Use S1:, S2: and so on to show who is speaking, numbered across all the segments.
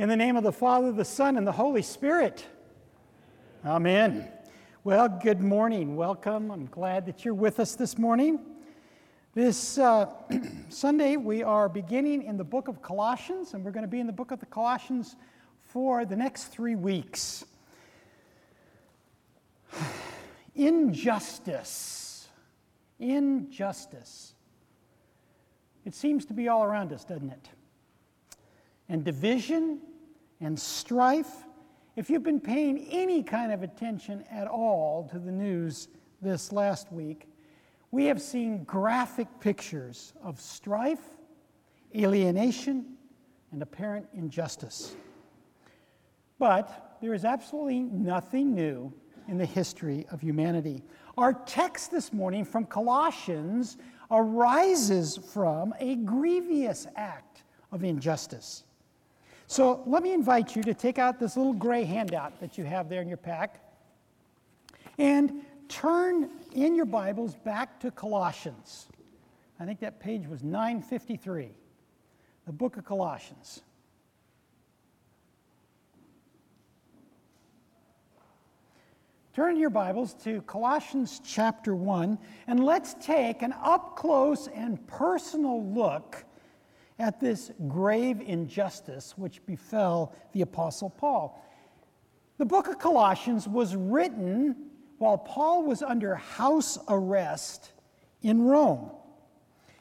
S1: In the name of the Father, the Son, and the Holy Spirit. Amen. Well, good morning. Welcome. I'm glad that you're with us this morning. This uh, Sunday, we are beginning in the book of Colossians, and we're going to be in the book of the Colossians for the next three weeks. Injustice. Injustice. It seems to be all around us, doesn't it? And division and strife. If you've been paying any kind of attention at all to the news this last week, we have seen graphic pictures of strife, alienation, and apparent injustice. But there is absolutely nothing new in the history of humanity. Our text this morning from Colossians arises from a grievous act of injustice. So let me invite you to take out this little gray handout that you have there in your pack and turn in your Bibles back to Colossians. I think that page was 953, the book of Colossians. Turn your Bibles to Colossians chapter 1, and let's take an up close and personal look at this grave injustice which befell the Apostle Paul. The book of Colossians was written while Paul was under house arrest in Rome.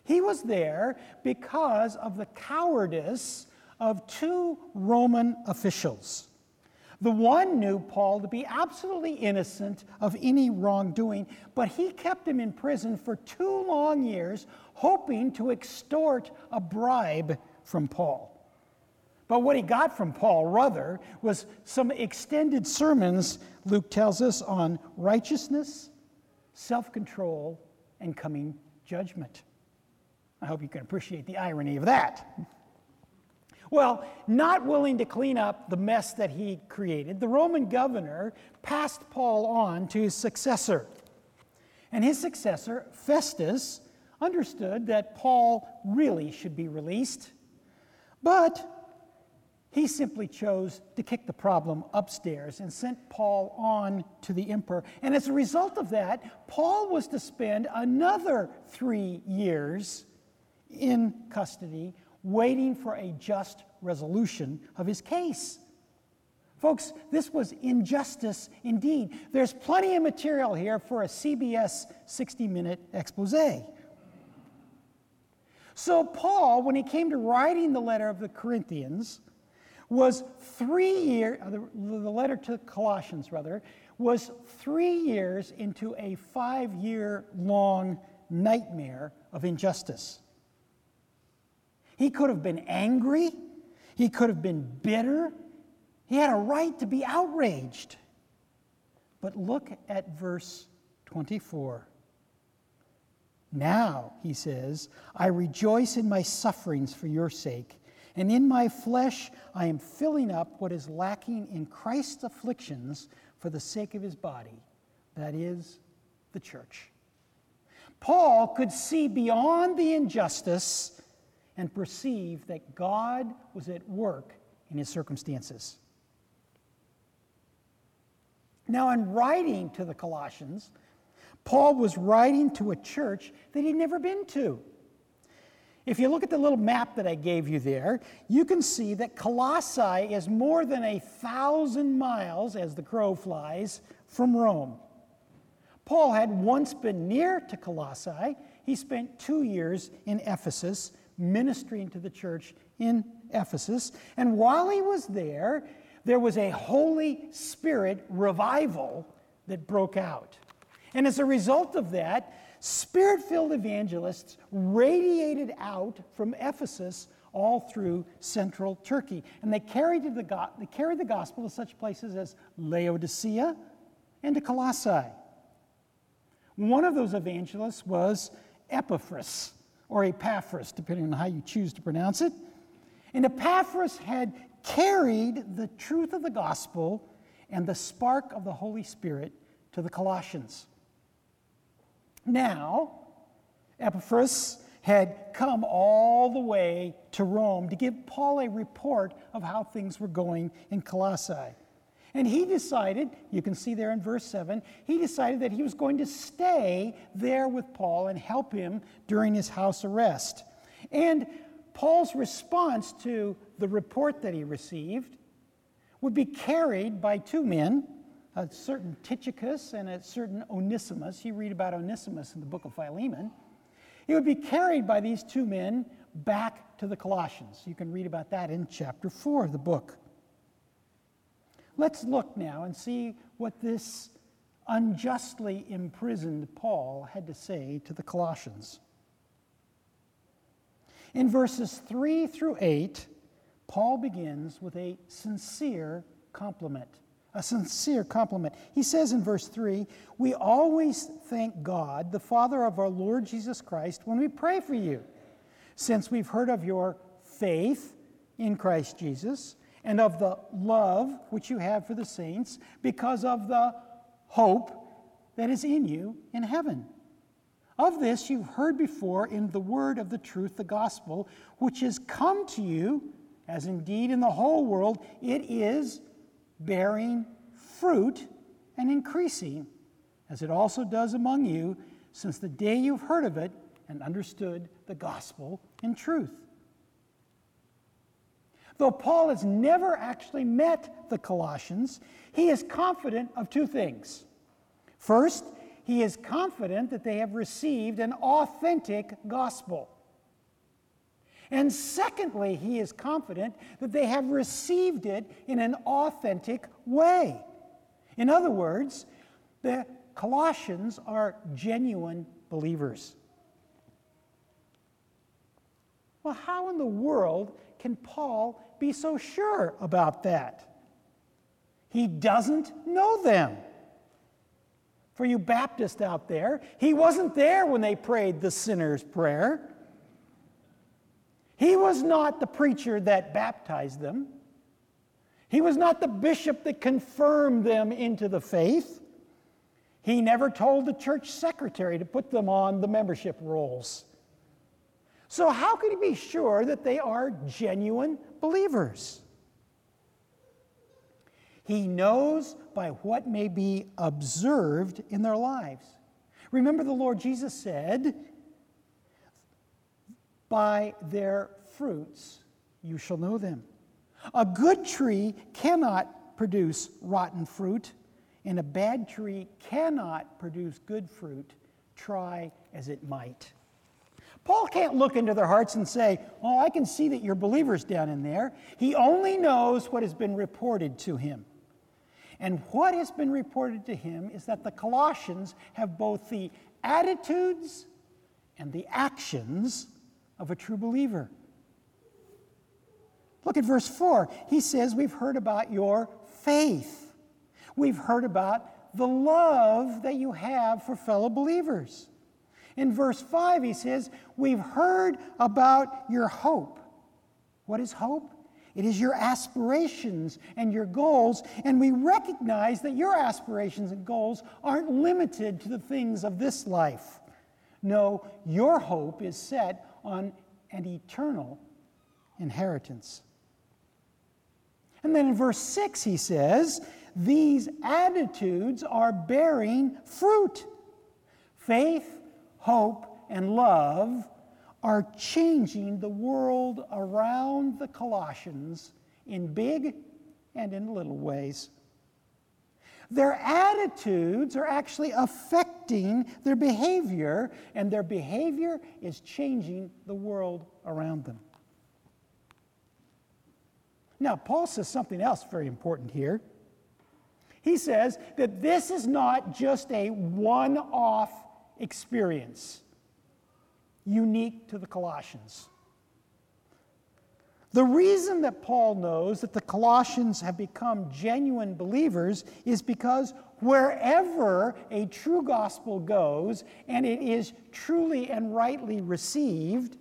S1: He was there because of the cowardice of two Roman officials. The one knew Paul to be absolutely innocent of any wrongdoing, but he kept him in prison for two long years, hoping to extort a bribe from Paul. But what he got from Paul, rather, was some extended sermons, Luke tells us, on righteousness, self control, and coming judgment. I hope you can appreciate the irony of that. Well, not willing to clean up the mess that he created, the Roman governor passed Paul on to his successor. And his successor, Festus, understood that Paul really should be released, but he simply chose to kick the problem upstairs and sent Paul on to the emperor. And as a result of that, Paul was to spend another three years in custody waiting for a just resolution of his case. Folks, this was injustice indeed. There's plenty of material here for a CBS 60 minute expose. So, Paul, when he came to writing the letter of the Corinthians, was three years, uh, the, letter to Colossians, rather, was three years into a five year long nightmare of injustice. He could have been angry. He could have been bitter. He had a right to be outraged. But look at verse 24. Now, he says, I rejoice in my sufferings for your sake, and in my flesh I am filling up what is lacking in Christ's afflictions for the sake of his body, that is, the church. Paul could see beyond the injustice and perceive that God was at work in his circumstances. Now, in writing to the Colossians, Paul was writing to a church that he'd never been to. If you look at the little map that I gave you there, you can see that Colossae is more than a thousand miles, as the crow flies, from Rome. Paul had once been near to Colossae. He spent two years in Ephesus ministering to the church in Ephesus. And while he was there, there was a Holy Spirit revival that broke out. And as a result of that, spirit filled evangelists radiated out from Ephesus all through central Turkey. And they carried the, go- they carried the gospel to such places as Laodicea and to Colossae. One of those evangelists was Epaphras or Epaphras, depending on how you choose to pronounce it. And Epaphras had carried the truth of the gospel and the spark of the Holy Spirit to the Colossians. Now, Epaphras had come all the way to Rome to give Paul a report of how things were going in Colossae. And he decided, you can see there in verse 7, he decided that he was going to stay there with Paul and help him during his house arrest. And Paul's response to the report that he received would be carried by two men, a certain Tychicus and a certain Onesimus. You read about Onesimus in the book of Philemon. He would be carried by these two men back to the Colossians. You can read about that in chapter 4 of the book. Let's look now and see what this unjustly imprisoned Paul had to say to the Colossians. In verses 3 through 8, Paul begins with a sincere compliment. A sincere compliment. He says in verse 3 We always thank God, the Father of our Lord Jesus Christ, when we pray for you, since we've heard of your faith in Christ Jesus and of the love which you have for the saints because of the hope that is in you in heaven. Of this you've heard before in the word of the truth, the gospel, which has come to you, as indeed in the whole world it is bearing fruit and increasing, as it also does among you, since the day you've heard of it and understood the gospel in truth. Though Paul has never actually met the Colossians, he is confident of two things. First, he is confident that they have received an authentic gospel. And secondly, he is confident that they have received it in an authentic way. In other words, the Colossians are genuine believers. Well, how in the world can Paul be so sure about that? He doesn't know them. For you Baptists out there, he wasn't there when they prayed the sinner's prayer. He was not the preacher that baptized them. He was not the bishop that confirmed them into the faith. He never told the church secretary to put them on the membership rolls. So, how can he be sure that they are genuine believers? He knows by what may be observed in their lives. Remember, the Lord Jesus said, By their fruits you shall know them. A good tree cannot produce rotten fruit, and a bad tree cannot produce good fruit, try as it might. Paul can't look into their hearts and say, Oh, I can see that you're believers down in there. He only knows what has been reported to him. And what has been reported to him is that the Colossians have both the attitudes and the actions of a true believer. Look at verse 4. He says, We've heard about your faith. We've heard about the love that you have for fellow believers. In verse 5, he says, We've heard about your hope. What is hope? It is your aspirations and your goals, and we recognize that your aspirations and goals aren't limited to the things of this life. No, your hope is set on an eternal inheritance. And then in verse 6, he says, These attitudes are bearing fruit faith, hope, and love are changing the world around the Colossians in big and in little ways. Their attitudes are actually affecting their behavior, and their behavior is changing the world around them. Now, Paul says something else very important here. He says that this is not just a one off experience unique to the Colossians. The reason that Paul knows that the Colossians have become genuine believers is because wherever a true gospel goes and it is truly and rightly received,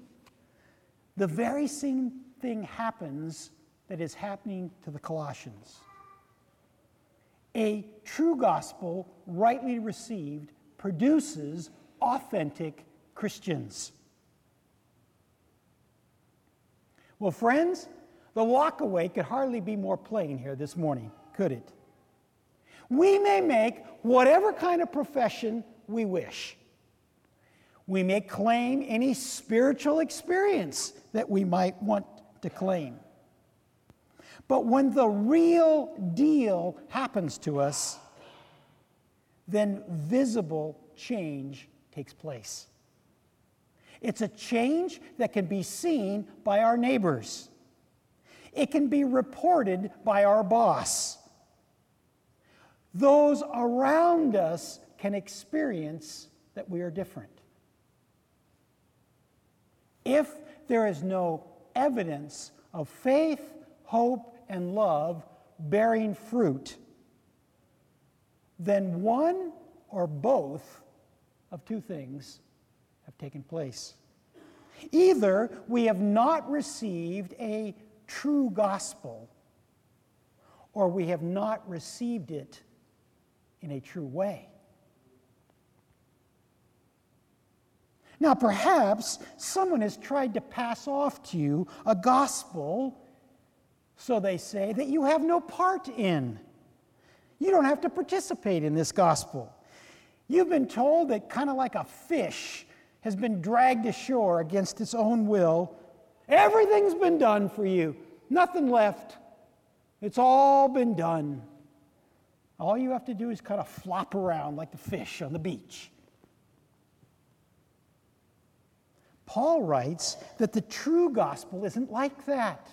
S1: the very same thing happens that is happening to the Colossians. A true gospel, rightly received, produces authentic Christians. Well, friends, the walk away could hardly be more plain here this morning, could it? We may make whatever kind of profession we wish. We may claim any spiritual experience that we might want to claim. But when the real deal happens to us, then visible change takes place. It's a change that can be seen by our neighbors. It can be reported by our boss. Those around us can experience that we are different. If there is no evidence of faith, hope, and love bearing fruit, then one or both of two things have taken place. Either we have not received a true gospel, or we have not received it in a true way. Now, perhaps someone has tried to pass off to you a gospel, so they say, that you have no part in. You don't have to participate in this gospel. You've been told that, kind of like a fish has been dragged ashore against its own will, everything's been done for you, nothing left. It's all been done. All you have to do is kind of flop around like the fish on the beach. Paul writes that the true gospel isn't like that.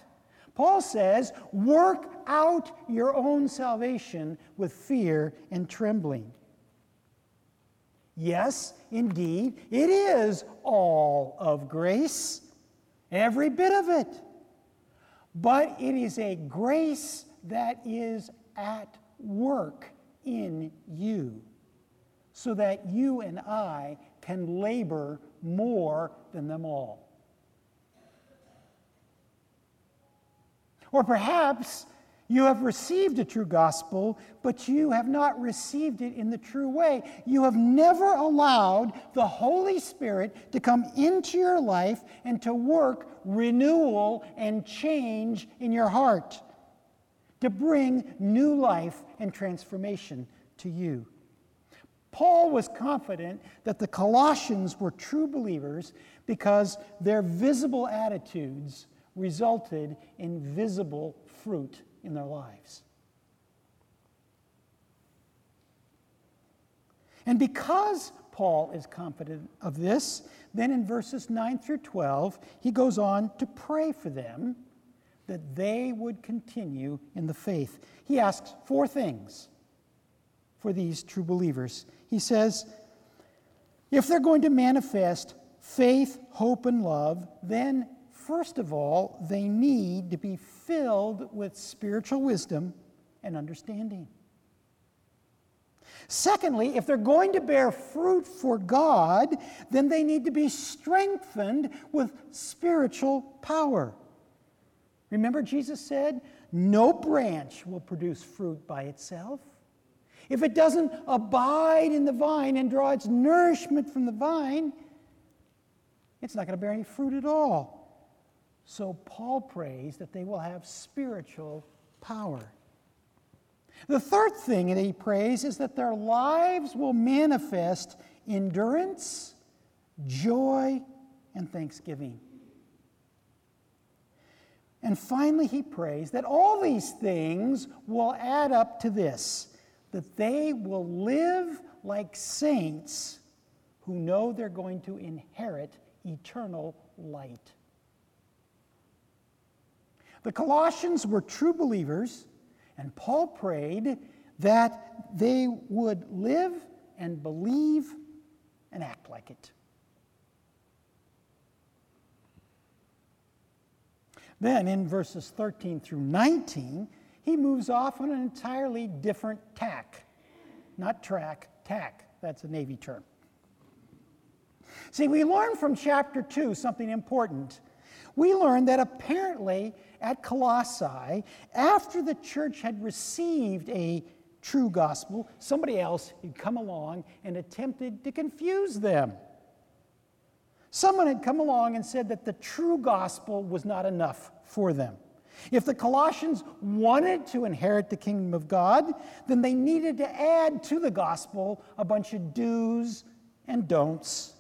S1: Paul says, work out your own salvation with fear and trembling. Yes, indeed, it is all of grace, every bit of it. But it is a grace that is at work in you, so that you and I can labor more than them all. Or perhaps you have received a true gospel, but you have not received it in the true way. You have never allowed the Holy Spirit to come into your life and to work renewal and change in your heart, to bring new life and transformation to you. Paul was confident that the Colossians were true believers because their visible attitudes resulted in visible fruit in their lives. And because Paul is confident of this, then in verses 9 through 12, he goes on to pray for them that they would continue in the faith. He asks four things for these true believers. He says, if they're going to manifest faith, hope, and love, then First of all, they need to be filled with spiritual wisdom and understanding. Secondly, if they're going to bear fruit for God, then they need to be strengthened with spiritual power. Remember, Jesus said, No branch will produce fruit by itself. If it doesn't abide in the vine and draw its nourishment from the vine, it's not going to bear any fruit at all. So Paul prays that they will have spiritual power. The third thing that he prays is that their lives will manifest endurance, joy, and thanksgiving. And finally, he prays that all these things will add up to this that they will live like saints who know they're going to inherit eternal light. The Colossians were true believers, and Paul prayed that they would live and believe and act like it. Then in verses 13 through 19, he moves off on an entirely different tack. Not track, tack. That's a Navy term. See, we learn from chapter 2 something important. We learn that apparently at Colossae, after the church had received a true gospel, somebody else had come along and attempted to confuse them. Someone had come along and said that the true gospel was not enough for them. If the Colossians wanted to inherit the kingdom of God, then they needed to add to the gospel a bunch of do's and don'ts,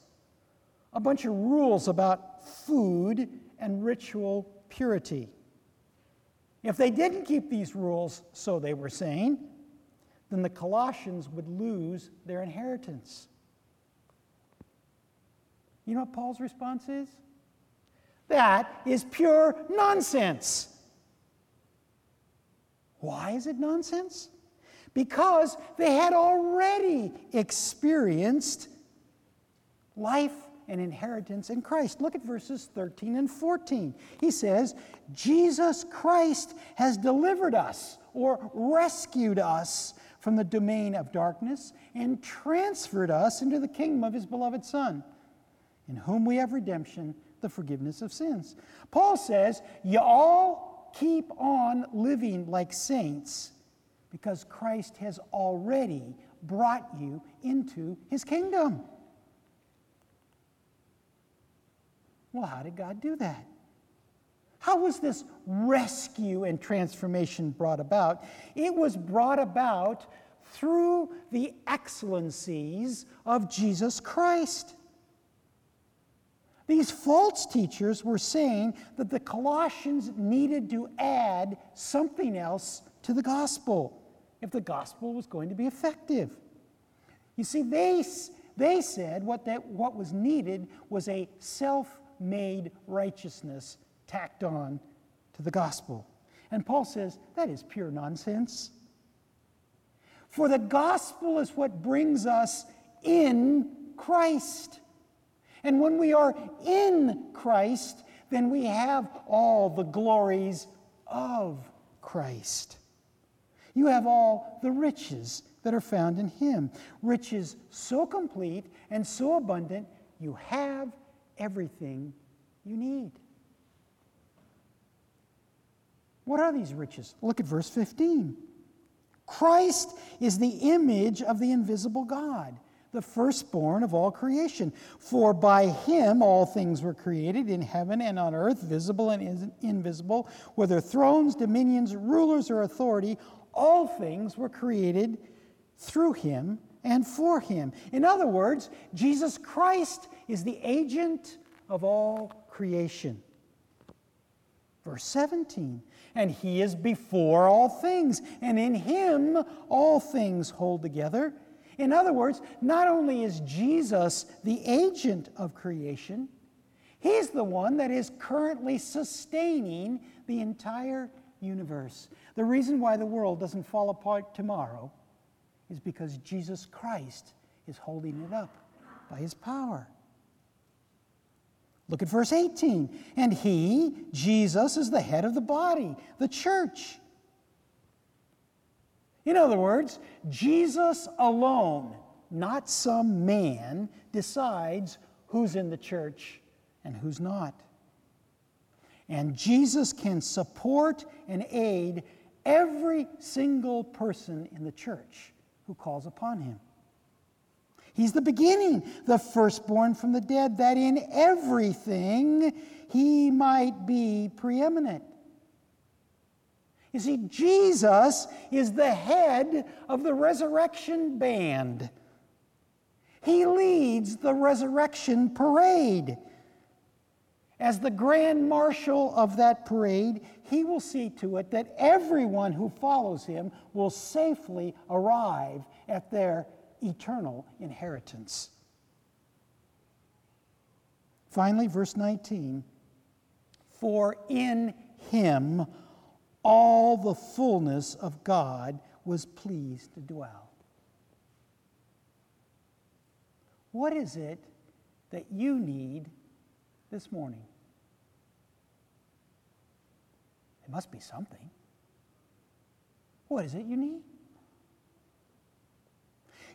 S1: a bunch of rules about food and ritual purity. If they didn't keep these rules, so they were saying, then the Colossians would lose their inheritance. You know what Paul's response is? That is pure nonsense. Why is it nonsense? Because they had already experienced life and inheritance in Christ. Look at verses 13 and 14. He says, Jesus Christ has delivered us or rescued us from the domain of darkness and transferred us into the kingdom of his beloved Son in whom we have redemption, the forgiveness of sins. Paul says, You all keep on living like saints because Christ has already brought you into his kingdom. Well, how did God do that? How was this rescue and transformation brought about? It was brought about through the excellencies of Jesus Christ. These false teachers were saying that the Colossians needed to add something else to the gospel if the gospel was going to be effective. You see, they, they said what, that, what was needed was a self made righteousness tacked on to the gospel. And Paul says that is pure nonsense. For the gospel is what brings us in Christ. And when we are in Christ, then we have all the glories of Christ. You have all the riches that are found in Him. Riches so complete and so abundant, you have everything you need. What are these riches? Look at verse 15. Christ is the image of the invisible God the firstborn of all creation. For by him all things were created in heaven and on earth, visible and invisible, whether thrones, dominions, rulers, or authority, all things were created through him and for him. In other words, Jesus Christ is the agent of all creation. Verse 17, and he is before all things, and in him all things hold together. In other words, not only is Jesus the agent of creation, he's the one that is currently sustaining the entire universe. The reason why the world doesn't fall apart tomorrow is because Jesus Christ is holding it up by his power. Look at verse 18. And he, Jesus, is the head of the body, the church. In other words, Jesus alone, not some man, decides who's in the church and who's not. And Jesus can support and aid every single person in the church who calls upon him. He's the beginning, the firstborn from the dead, that in everything he might be preeminent. You see, Jesus is the head of the resurrection band. He leads the resurrection parade. As the grand marshal of that parade, he will see to it that everyone who follows him will safely arrive at their eternal inheritance. Finally, verse 19 For in him all the fullness of God was pleased to dwell. What is it that you need this morning? It must be something. What is it you need?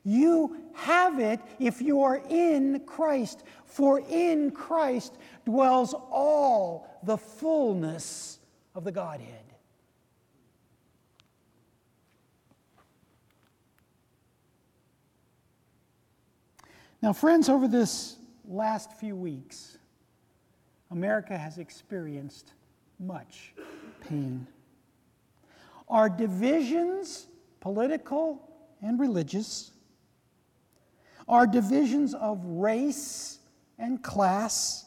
S1: You have it if you are in Christ, for in Christ dwells all the fullness of the Godhead. Now, friends, over this last few weeks, America has experienced much pain. Our divisions, political and religious, our divisions of race and class,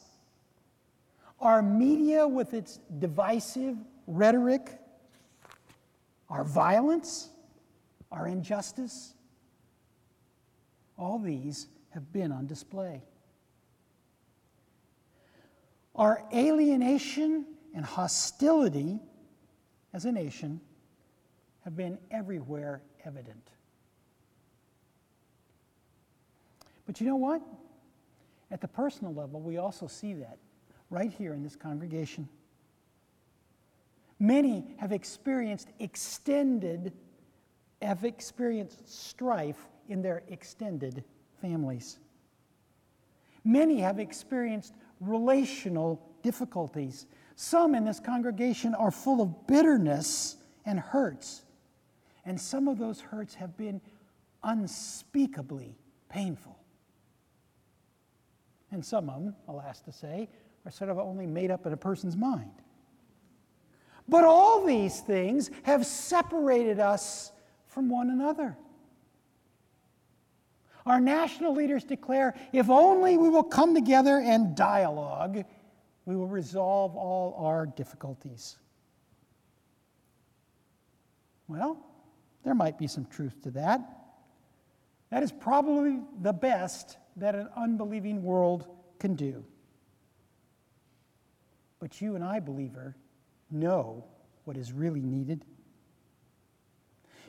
S1: our media with its divisive rhetoric, our violence, our injustice, all these have been on display. Our alienation and hostility as a nation have been everywhere evident. But you know what? At the personal level, we also see that right here in this congregation. Many have experienced extended, have experienced strife in their extended families. Many have experienced relational difficulties. Some in this congregation are full of bitterness and hurts. And some of those hurts have been unspeakably painful. And some of them, alas to say, are sort of only made up in a person's mind. But all these things have separated us from one another. Our national leaders declare if only we will come together and dialogue, we will resolve all our difficulties. Well, there might be some truth to that. That is probably the best that an unbelieving world can do. But you and I, believer, know what is really needed.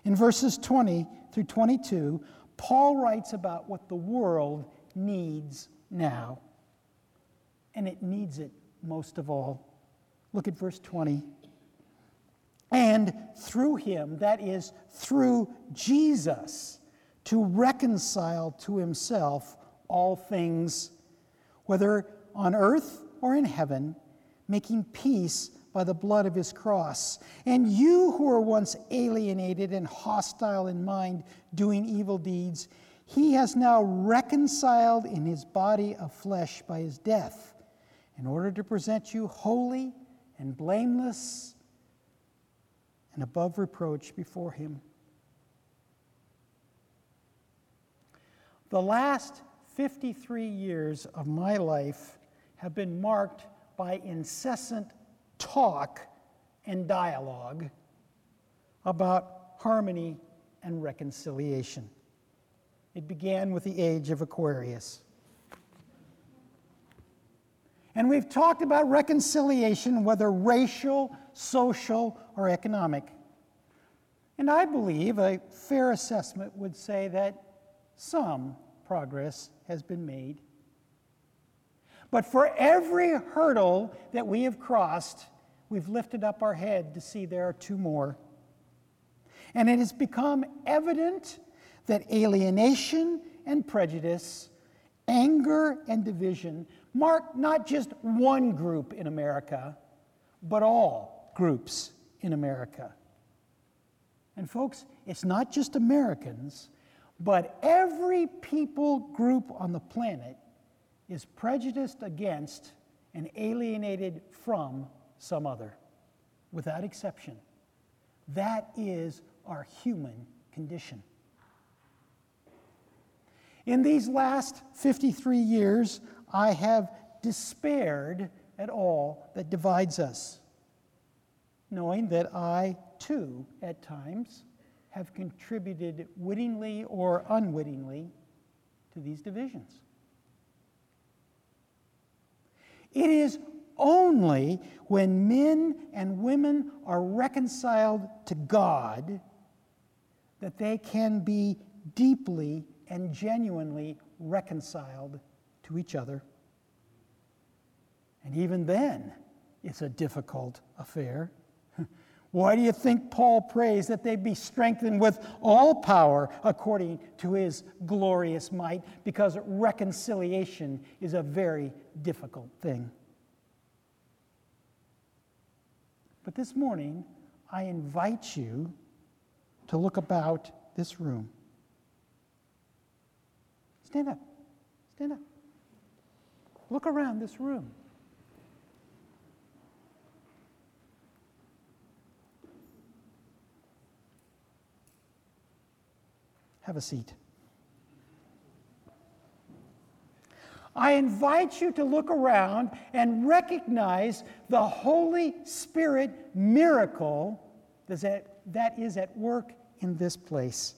S1: In verses 20 through 22, Paul writes about what the world needs now. And it needs it most of all. Look at verse 20. And through him, that is, through Jesus, to reconcile to himself all things, whether on earth or in heaven, making peace by the blood of his cross. And you who were once alienated and hostile in mind, doing evil deeds, he has now reconciled in his body of flesh by his death, in order to present you holy and blameless and above reproach before him. The last 53 years of my life have been marked by incessant talk and dialogue about harmony and reconciliation. It began with the age of Aquarius. And we've talked about reconciliation, whether racial, social, or economic. And I believe a fair assessment would say that some progress has been made. But for every hurdle that we have crossed, we've lifted up our head to see there are two more. And it has become evident that alienation and prejudice, anger and division mark not just one group in America, but all groups in America. And, folks, it's not just Americans, but every people group on the planet is prejudiced against and alienated from some other, without exception. That is our human condition. In these last 53 years, I have despaired at all that divides us, knowing that I, too, at times, have contributed wittingly or unwittingly to these divisions. It is only when men and women are reconciled to God that they can be deeply and genuinely reconciled to each other. And even then, it's a difficult affair. Why do you think Paul prays that they be strengthened with all power according to his glorious might? Because reconciliation is a very difficult thing. But this morning, I invite you to look about this room. Stand up. Stand up. Look around this room. Have a seat. I invite you to look around and recognize the Holy Spirit miracle that is at work in this place.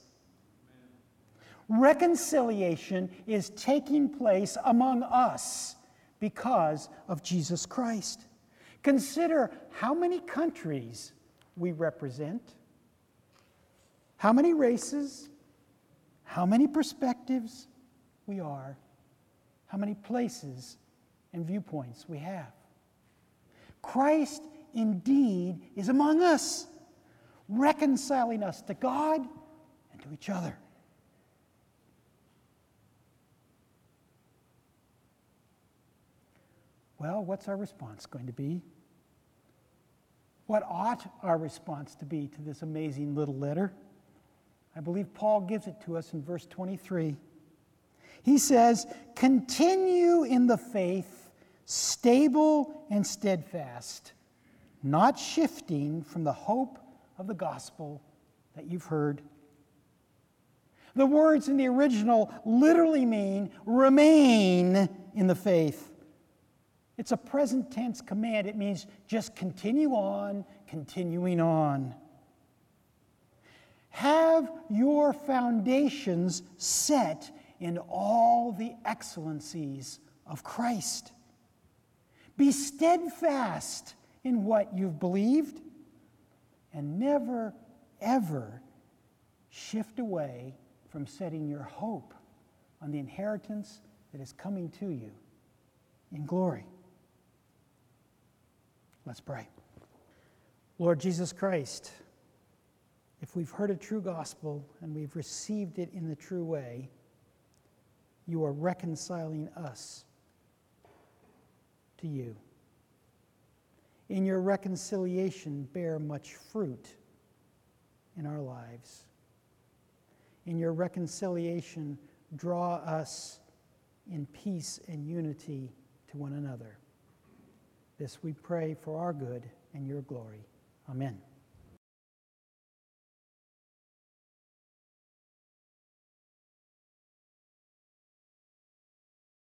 S1: Reconciliation is taking place among us because of Jesus Christ. Consider how many countries we represent, how many races, how many perspectives we are, how many places and viewpoints we have. Christ indeed is among us, reconciling us to God and to each other. Well, what's our response going to be? What ought our response to be to this amazing little letter? I believe Paul gives it to us in verse 23. He says, Continue in the faith, stable and steadfast, not shifting from the hope of the gospel that you've heard. The words in the original literally mean remain in the faith. It's a present tense command. It means just continue on, continuing on. Have your foundations set in all the excellencies of Christ. Be steadfast in what you've believed and never, ever shift away from setting your hope on the inheritance that is coming to you in glory. Let's pray. Lord Jesus Christ, if we've heard a true gospel and we've received it in the true way, you are reconciling us to you. In your reconciliation, bear much fruit in our lives. In your reconciliation, draw us in peace and unity to one another. This we pray for our good and your glory. Amen.